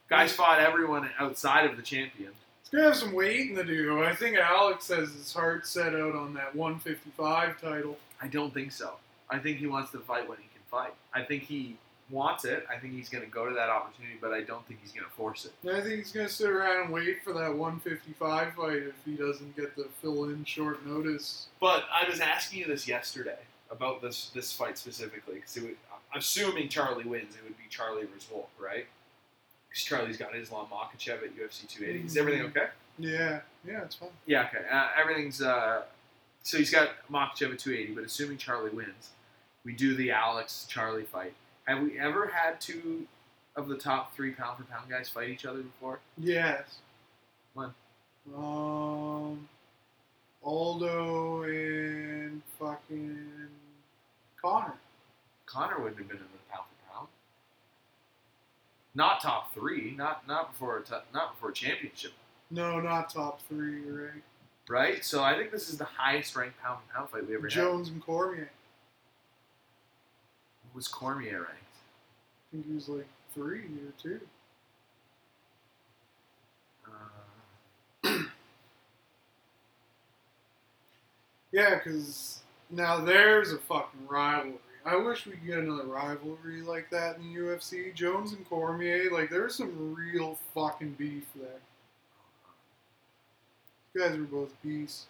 Guys fought everyone outside of the champion.
It's gonna have some waiting to do. I think Alex has his heart set out on that 155 title.
I don't think so. I think he wants to fight when he can fight. I think he wants it. I think he's going to go to that opportunity, but I don't think he's going to force it.
I think he's gonna sit around and wait for that 155 fight if he doesn't get the fill in short notice.
But I was asking you this yesterday about this this fight specifically because assuming Charlie wins, it would be Charlie versus Wolf, right? Because Charlie's got Islam Makhachev at UFC 280. Is everything okay?
Yeah, yeah, it's fine.
Yeah, okay. Uh, everything's uh, so he's got Makhachev at 280, but assuming Charlie wins, we do the Alex Charlie fight. Have we ever had two of the top three pound for pound guys fight each other before?
Yes.
When?
Um, Aldo and fucking Conor.
Conor wouldn't have been in the pound for pound. Not top three, not not before a t- not before a championship,
No, not top three. Right.
right? So I think this is the highest ranked pound for pound fight we ever had.
Jones and Cormier.
Was Cormier ranked?
I think he was like three or two.
Uh,
Yeah, because now there's a fucking rivalry. I wish we could get another rivalry like that in the UFC. Jones and Cormier, like there's some real fucking beef there. Guys were both beasts.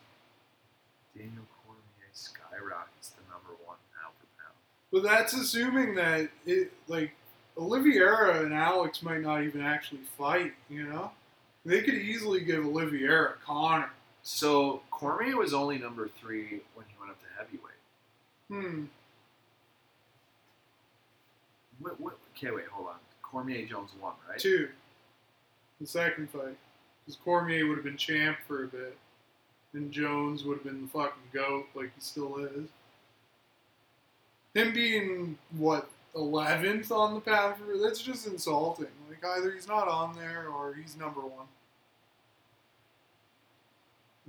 Daniel Cormier skyrockets to number one pound for pound.
But that's assuming that it like Oliveira and Alex might not even actually fight, you know? They could easily give Oliveira Conor.
So Cormier was only number three when he went up to heavyweight.
Hmm.
What, what, okay, wait, hold on. Cormier Jones won, right?
Two. The second fight. Because Cormier would have been champ for a bit. And Jones would have been the fucking GOAT like he still is. Him being, what, 11th on the pound for that's just insulting. Like, either he's not on there or he's number one.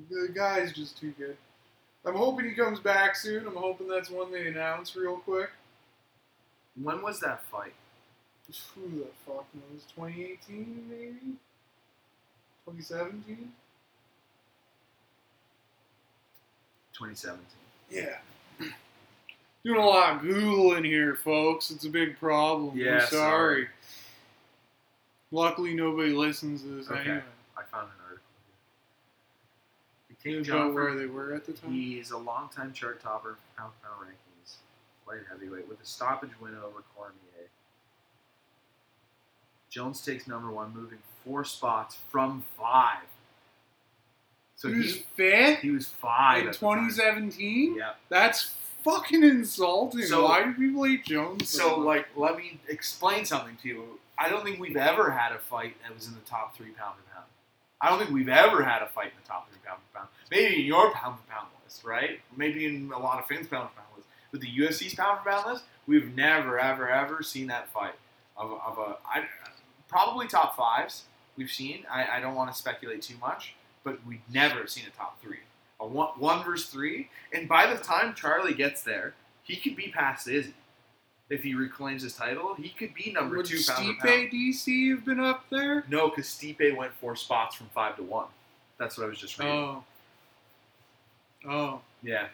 The guy's just too good. I'm hoping he comes back soon. I'm hoping that's one they announce real quick.
When was that fight?
Who the fuck knows? 2018, maybe? 2017.
2017.
Yeah. Doing a lot of Googling here, folks. It's a big problem.
Yeah,
We're sorry.
sorry.
Luckily, nobody listens to this
Okay.
anyway.
I found an article here. King John
where they were at the time.
He's a longtime chart topper, pound pound rankings, light heavyweight, with a stoppage win over Cormier. Jones takes number one, moving four spots from five. So
he was
he,
fifth
he was five
in
at the time.
2017.
Yeah.
That's fucking insulting.
So-
Why do people hate Jones?
So, like, let me explain something to you. I don't think we've ever had a fight that was in the top three pound for pound. I don't think we've ever had a fight in the top three pound for pound. Maybe in your pound for pound list, right? Maybe in a lot of fans' pound for pound. But the UFC's pound for pound list, we've never, ever, ever seen that fight of, of a I, probably top fives. We've seen. I, I don't want to speculate too much, but we've never seen a top three. A one, one versus three, and by the time Charlie gets there, he could be past Izzy if he reclaims his title. He could be number
would
two
Stipe
pound.
DC have been up there?
No, because Stipe went four spots from five to one. That's what I was just reading.
Oh. Oh.
Yeah.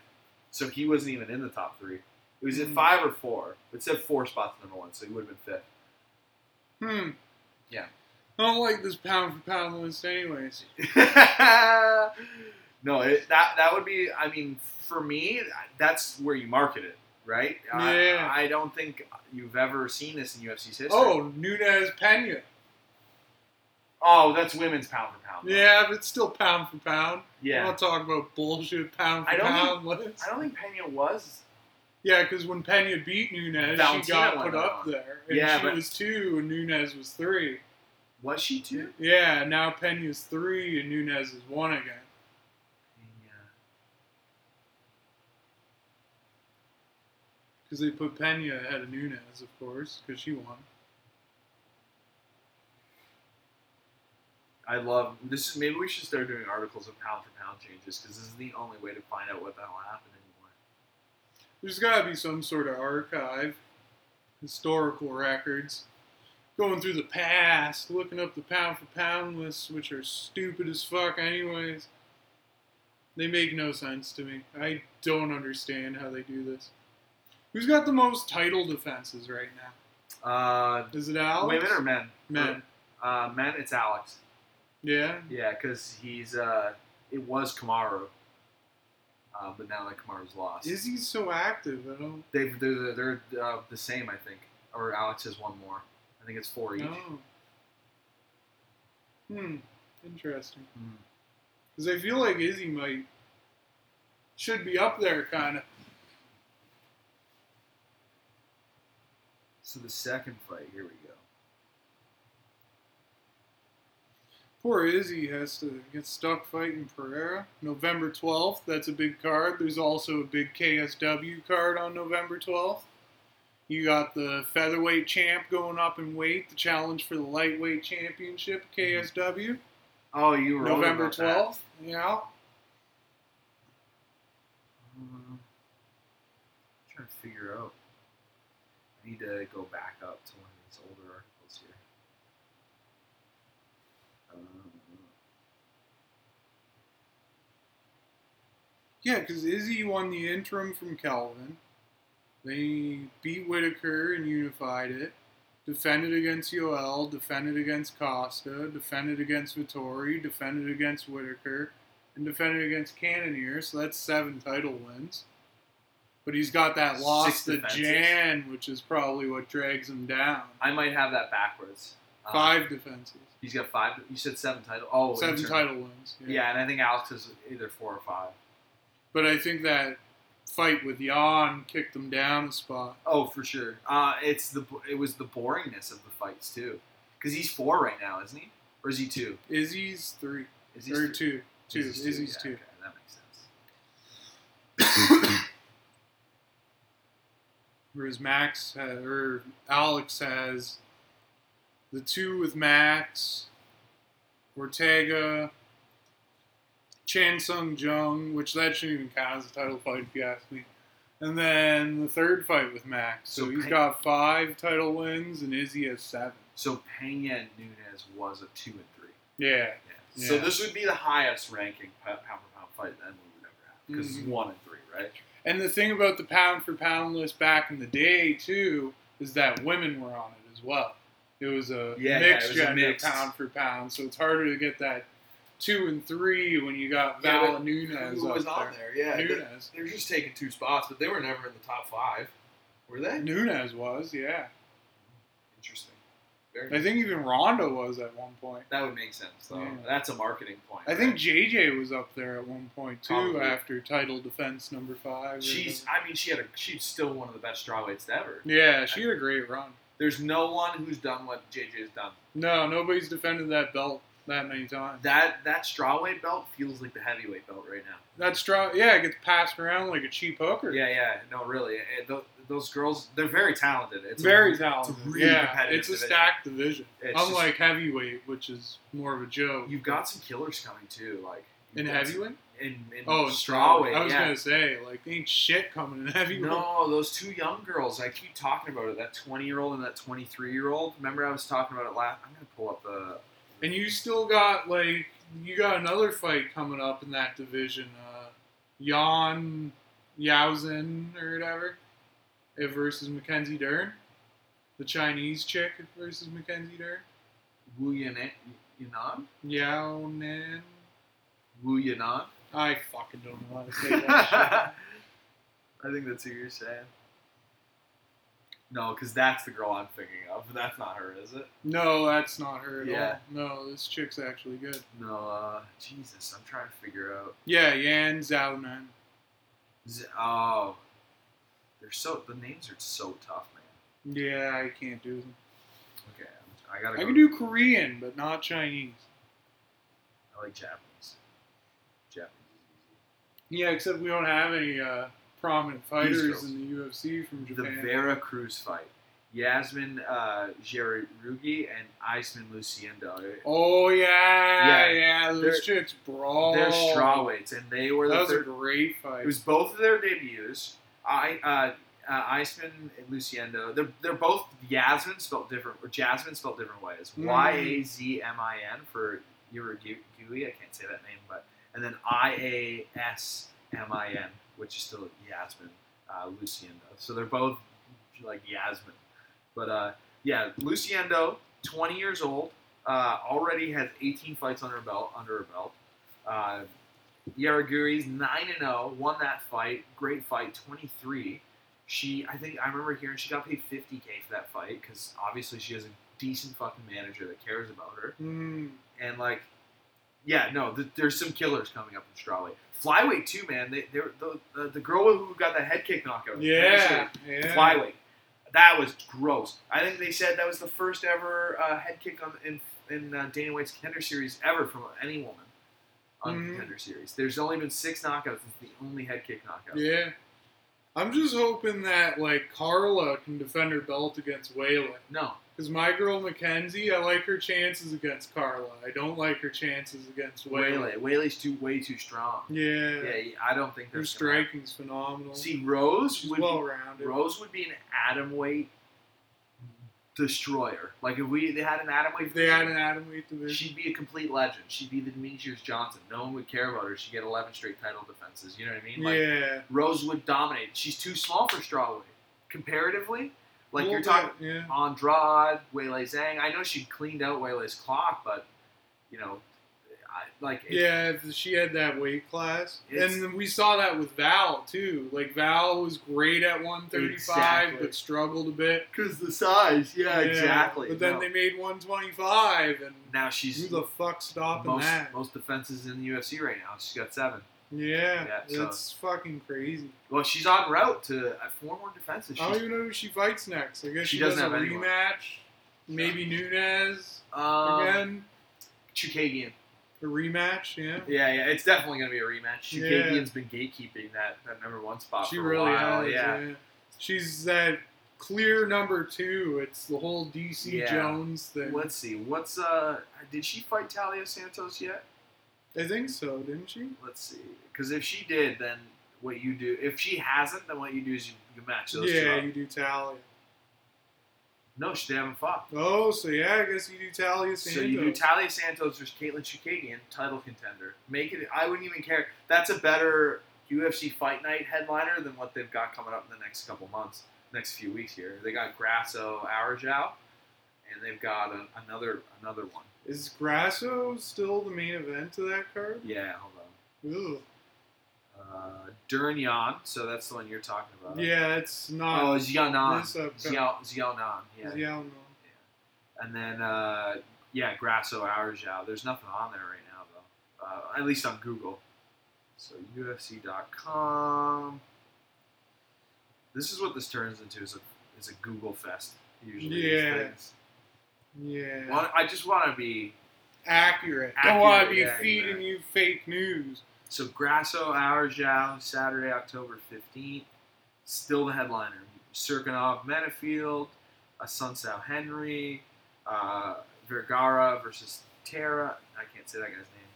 So he wasn't even in the top three. It was at
Hmm.
five or four. It said four spots in number one, so he would have been fifth.
Hmm.
Yeah.
I don't like this pound for pound list, anyways.
no, it, that that would be. I mean, for me, that's where you market it, right?
Yeah.
I, I don't think you've ever seen this in UFC's history.
Oh, Nunes Pena.
Oh, that's women's pound for pound. though.
Yeah, but it's still pound for pound.
yeah.
I'm not talking about bullshit pound for
I don't
pound lists.
I don't think Pena was.
Yeah, because when Pena beat Nunes,
Valentina
she got put up
on.
there. And
Yeah,
she
but-
was two, and Nunes was three.
Was she two?
Yeah, now Pena's three, and Nunes is one again. Because they put Pena ahead of Nunes, of course, because she won.
I love this. Is maybe we should start doing articles of pound for pound changes because this is the only way to find out what the hell happened anymore.
There's got to be some sort of archive, historical records, going through the past, looking up the pound for pound lists, which are stupid as fuck, anyways. They make no sense to me. I don't understand how they do this. Who's got the most title defenses right now?
Uh,
Is it Alex?
women or men?
men?
Uh, men. It's Alex.
Yeah.
Yeah, because he's. Uh, it was Kamaru, uh, but now that Kamaru's lost,
Is he so active? I don't
they've they're they're, they're uh, the same. I think, or Alex has one more. I think it's four each.
know. Hmm. Interesting.
Hmm.
Because I feel like Izzy might should be up there, kind of.
So the second fight, here we go.
Poor Izzy has to get stuck fighting Pereira. November 12th, that's a big card. There's also a big KSW card on November 12th. You got the featherweight champ going up in weight, the challenge for the lightweight championship, KSW.
Oh, you wrote
November
about that.
12th. Yeah.
Um, trying to figure out. I need to go back up to one of these older articles here. Um,
Yeah, because Izzy won the interim from Kelvin. They beat Whitaker and unified it. Defended against Yoel, defended against Costa, defended against Vettori, defended against Whitaker, and defended against Cannonier. So that's seven title wins. But he's got that loss to. Jan, which is probably what drags him down.
I might have that backwards. Um,
Five defenses,
He's got five. You said seven title. Oh,
seven
interim.
title wins.
Yeah. and I think Alex is either four or five.
But I think that fight with Jan kicked him down a spot.
Oh, for sure. Uh, it's the it was the boringness of the fights too, because he's four right now, isn't he? Or is he two?
Izzy's three.
Is he
or two. Two.
Izzy's
Izzy's
Yeah,
two.
Okay, that makes sense.
Whereas Max ha or Alex has the two with Max, Ortega, Chan Sung Jung, which that shouldn't even count as a title fight if you ask me. And then the third fight with Max. So,
So
he's got five title wins and Izzy has seven.
So Pena Nunes was a two and three.
Yeah.
So
Yeah.
this would be the highest ranking pound for pound fight that we would ever have because
Mhm.
it's one and three, right?
And the thing about the pound for pound list back in the day too is that women were on it as well. It was a
Yeah, yeah,
mixed
it was a
gender
mixed.
pound for pound, so it's harder to get that two and three when you got
Yeah,
Val
but
Nunes
Who
up
was on
there.
there? Yeah, they,
Nunes.
they're just taking two spots, but they were never in the top five, were they?
Nunes was, yeah.
Interesting. Very
I think even Ronda was at one point.
That would make sense, though.
Yeah.
That's a marketing point.
I think? JJ was up there at one point too
Probably.
after title defense number five.
She's, I mean, she had a. She's still one of the best strawweights ever.
yeah, she had a great run.
There's no one who's done what JJ's done.
No, nobody's defended that belt that many times.
That that strawweight belt feels like the heavyweight belt right now.
That straw, yeah, it gets passed around like a cheap hooker.
Yeah, yeah. No, really. It- tho- those girls, they're very talented. It's
very
a,
talented.
it's a really
yeah, it's a
division.
stacked division.
It's
Unlike heavyweight, which is more of a joke.
You've got some killers coming too, like
in heavyweight.
In, in
Oh, in
strawweight.
I was
yeah.
gonna say like ain't shit coming in heavyweight.
No, those two young girls. I keep talking about it. That twenty-year-old and that twenty-three-year-old. Remember, I was talking about it last. I'm gonna pull up the.
And you still got like you got another fight coming up in that division. Uh, Jan Yaozin or whatever, eh, versus Mackenzie Dern, the Chinese chick versus Mackenzie Dern.
Wu Yanan. Yanan.
Yao Nan.
Wu Yanan.
I fucking don't know how to say that.
I think that's who you're saying. No, because that's the girl I'm thinking of. But that's not her, is it?
No, that's not her at
Yeah.
all. No, this chick's actually good.
No. Uh, Jesus, I'm trying to figure out.
Yeah, Yan Xiaonan.
Z- oh, they're so. The names are so tough, man.
Yeah, I can't do them.
Okay, I'm, I gotta.
I
go.
can do Korean, but not Chinese.
I like Japanese. Japanese.
Yeah, except we don't have any uh, prominent fighters in the UFC from
The
Japan.
Vera Cruz fight. Yasmin uh, Jauregui and Iceman Lucindo.
oh yeah,
Yeah.
yeah, those chicks brawl.
They're strawweights, and they were the
That was a great fight.
It was both of their debuts. I uh, uh, Iceman and Lucindo. They're they're both Yasmin spelled different or Jasmine spelled different ways.
Mhm.
Y a z m i n for Urugui. I can't say that name, but and then I a s m i n, which is still Yasmin uh, Lucindo. So they're both like Yasmin. But uh, yeah, Lucindo, 20 years old, uh, already has 18 fights under her belt. Under her belt. Uh, Yaraguri's 9 and 0, won that fight. Great fight, 23. She, I think, I remember hearing she got paid 50k for that fight because obviously she has a decent fucking manager that cares about her.
Mm.
And like, yeah, no, th- there's some killers coming up in strawweight. Flyweight too, man. They, they're the, the the girl who got the head kick knockout.
Yeah, yeah.
Flyweight. That was gross. I think they said that was the first ever uh, head kick on in in uh, Dana White's contender series ever from any woman on
Mhm.
contender series. There's only been six knockouts. It's the only head kick knockout.
Yeah. I'm just hoping that like Carla can defend her belt against Weili.
No,
Because my girl Mackenzie, I like her chances against Carla. I don't like her chances against Weili.
Weili. Weili's too way too strong.
Yeah.
Yeah, I don't think
Her
there's gonna
striking's phenomenal.
See, Rose would
well rounded.
Rose would be an atom weight destroyer. Like if we they had an atom weight,
If they had an atomweight division.
she'd be a complete legend. She'd be the Demetrious Johnson. No one would care about her. She'd get 11 straight title defenses. You know what I mean? Like
yeah.
Rose would dominate. She's too small for strawweight comparatively. Like you're talking
that- Yeah.
Andrade, Weili Zhang. I know she cleaned out Weili's clock, but you know, I, like it-
Yeah, she had that weight class, and we saw that with Val too. Like Val was great at 135,
Exactly.
but struggled a bit.
Because the size, yeah,
Yeah,
exactly.
But then
No.
they made 125, and
now
who
she's
the fuck stopping
most
that?
most defenses in the UFC right now. She's got seven.
Yeah,
Yeah, so-
it's fucking crazy.
Well, she's on route to uh, four more defenses.
I don't even know who she fights next. I guess
She
she, does
doesn't
a
have anyone.
rematch. Maybe Nunes
um,
again.
Chookagian.
A rematch, yeah.
Yeah, yeah, it's definitely gonna be a rematch.
Yeah.
Chookagian's been gatekeeping that, that number one spot
She
for a
really has.
yeah.
Yeah. She's that clear number two. It's the whole DC
Yeah.
Jones thing.
Let's see. What's uh? Did she fight Taila Santos yet?
I think so, didn't she?
Let's see. Because if she did, then what you do? If she hasn't, then what you do is you, you match those two
yeah,
up.
you do Taila.
No, she- they haven't fought.
Oh, so yeah, I guess you do Taila Santos.
So you do Taila Santos versus Katlyn Chookagian, title contender. Make it. I wouldn't even care. That's a better UFC fight night headliner than what they've got coming up in the next couple months, next few weeks here. They got Grasso, Araujo, and they've got an, another another one.
Is Grasso still the main event to that card?
Yeah, hold on.
Ugh.
Uh, so that's the one you're talking about.
Yeah, it's not.
Oh, Xiaonan.
this upcoming-
Xiao, Xiaonan, yeah.
Yeah.
And then, uh, yeah, Grasso, Araujo. There's nothing on there right now, though. Uh, at least on Google. So, UFC.com. This is what this turns into is a, is a Google fest, usually. these
Yeah. Yeah.
Well, I just want to be.
Accurate. Don't want to be
yeah,
feeding
exactly.
you fake news.
So, Grasso, Araujo, Saturday, October 15th. Still the headliner. Serkinov, Metafield, uh, Sunsao Henry, uh, Vergara versus Taira. I can't say that guy's name.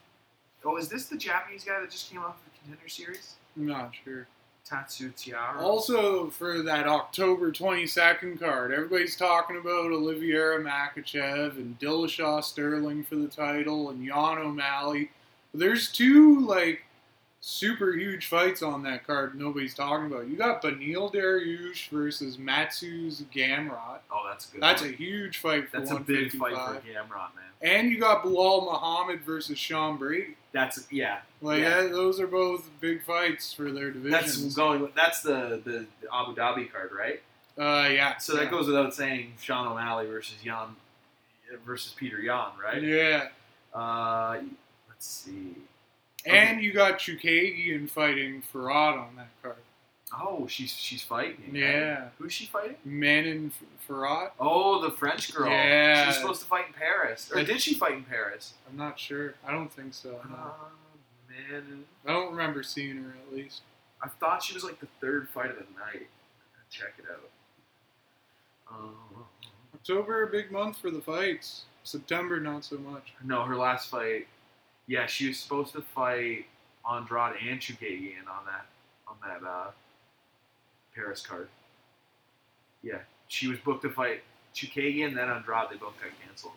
Oh, is this the Japanese guy that just came off the contender series?
I'm not sure.
Tatsu Taira.
Also, for that October 22nd card, everybody's talking about Oliveira Makhachev and Dillashaw Sterling for the title and Jan O'Malley. But there's two, like, super huge fights on that card nobody's talking about. You got Beneil Dariush versus Mateusz Gamrot.
oh, that's good.
That's a huge fight for
that's a big fight for Gamrot, man.
And you got Belal Muhammad versus Sean Brady.
That's yeah.
Like,
Yeah.
yeah, those are both big fights for their
That's
divisions.
going. That's the, the the Abu Dhabi card, right?
uh, yeah.
So that goes without saying. Sean O'Malley versus Jan versus Peter Yan, right?
Yeah.
Uh, let's see.
And you got Chookagian fighting Fiorot on that card.
Oh, she's she's fighting.
Yeah.
Who's she fighting?
Manon F- Fiorot?
Oh, the French girl.
Yeah.
She's supposed to fight in Paris. Or did she fight in Paris?
I'm not sure. I don't think so. No.
Uh, man,
I don't remember seeing her at least.
I thought she was like the third fight of the night. Check it out. Uh,
October, a big month for the fights. September, not so much.
no, her last fight. Yeah, she was supposed to fight Andrade and Chookagian on that on that uh, Paris card. Yeah, she was booked to fight Chookagian, then Andrade. They both got canceled.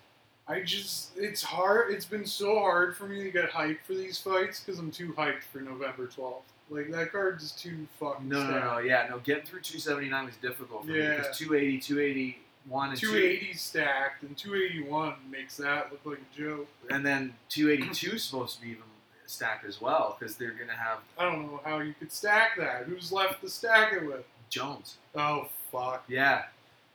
I just, it's hard. It's been so hard for me to get hyped for these fights because I'm too hyped for November 12th. Like, that card is too fucking
No, no, no, yeah, no. Getting through 279 was difficult for me
Yeah.
because 280, 281, and
280 stacked, and 281 makes that look like a joke.
and then 282 is supposed to be even stacked as well because they're gonna have
I don't know how you could stack that. Who's left to stack it with?
Jones.
Oh, fuck.
Yeah,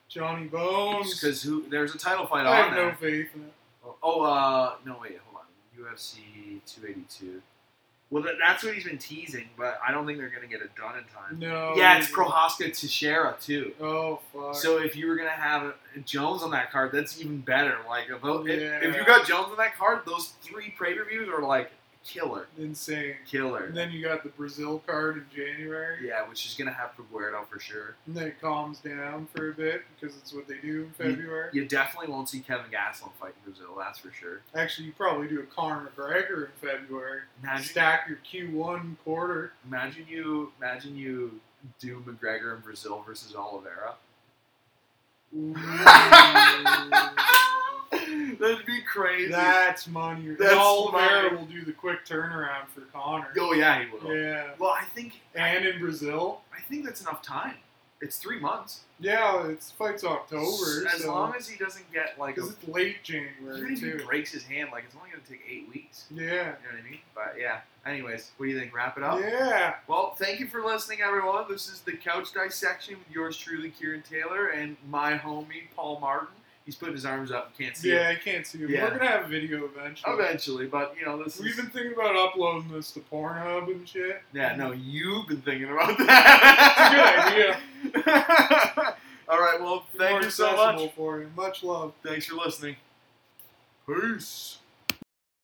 Johnny Bones.
because who? There's a title fight
I
on
have
there.
no faith in it.
Oh, uh, no, wait, hold on. UFC 282. Well, that, that's what he's been teasing, but I don't think they're gonna get it done in time.
No.
yeah, it's Prochazka Teixeira too.
Oh, fuck.
So if you were gonna have Jones on that card, that's even better. Like if, if-
Yeah.
if you got Jones on that card, those three pay per views are like killer,
Insane.
killer.
And then you got the Brazil card in January.
Yeah, which is gonna have Figueiredo for sure.
And then it calms down for a bit because it's what they do in February.
You definitely won't see Kelvin Gastelum fight in Brazil, that's for sure.
Actually, you probably do a Conor McGregor in February.
Imagine,
Stack your Q1 quarter.
imagine you, imagine you do McGregor in Brazil versus Oliveira. That'd be crazy.
That's money.
That's
Oliveira
money.
will do the quick turnaround for Conor.
oh yeah, he will.
Yeah.
Well, I think,
And in Brazil.
I think that's enough time. It's three months.
Yeah, it's fights October.
As
so.
long as he doesn't get like
Because it's late
Even
January,
if he breaks his hand, like it's only gonna take eight weeks.
Yeah.
You know what I mean? But yeah. Anyways, what do you think? Wrap it up.
Yeah.
Well, thank you for listening, everyone. This is the couch dissection with yours truly, Keiran Taylor, and my homie Paul Martin. He's putting his arms up. And can't see
Yeah,
him
I can't see him.
Yeah.
We're going to have a video eventually.
eventually, but you know this
We've
is.
been thinking about uploading this to Pornhub and shit.
Yeah, no, you've been thinking about that.
Good idea.
All right. Well, thank
More
you so much.
for you. Much love.
Thanks for listening. Peace.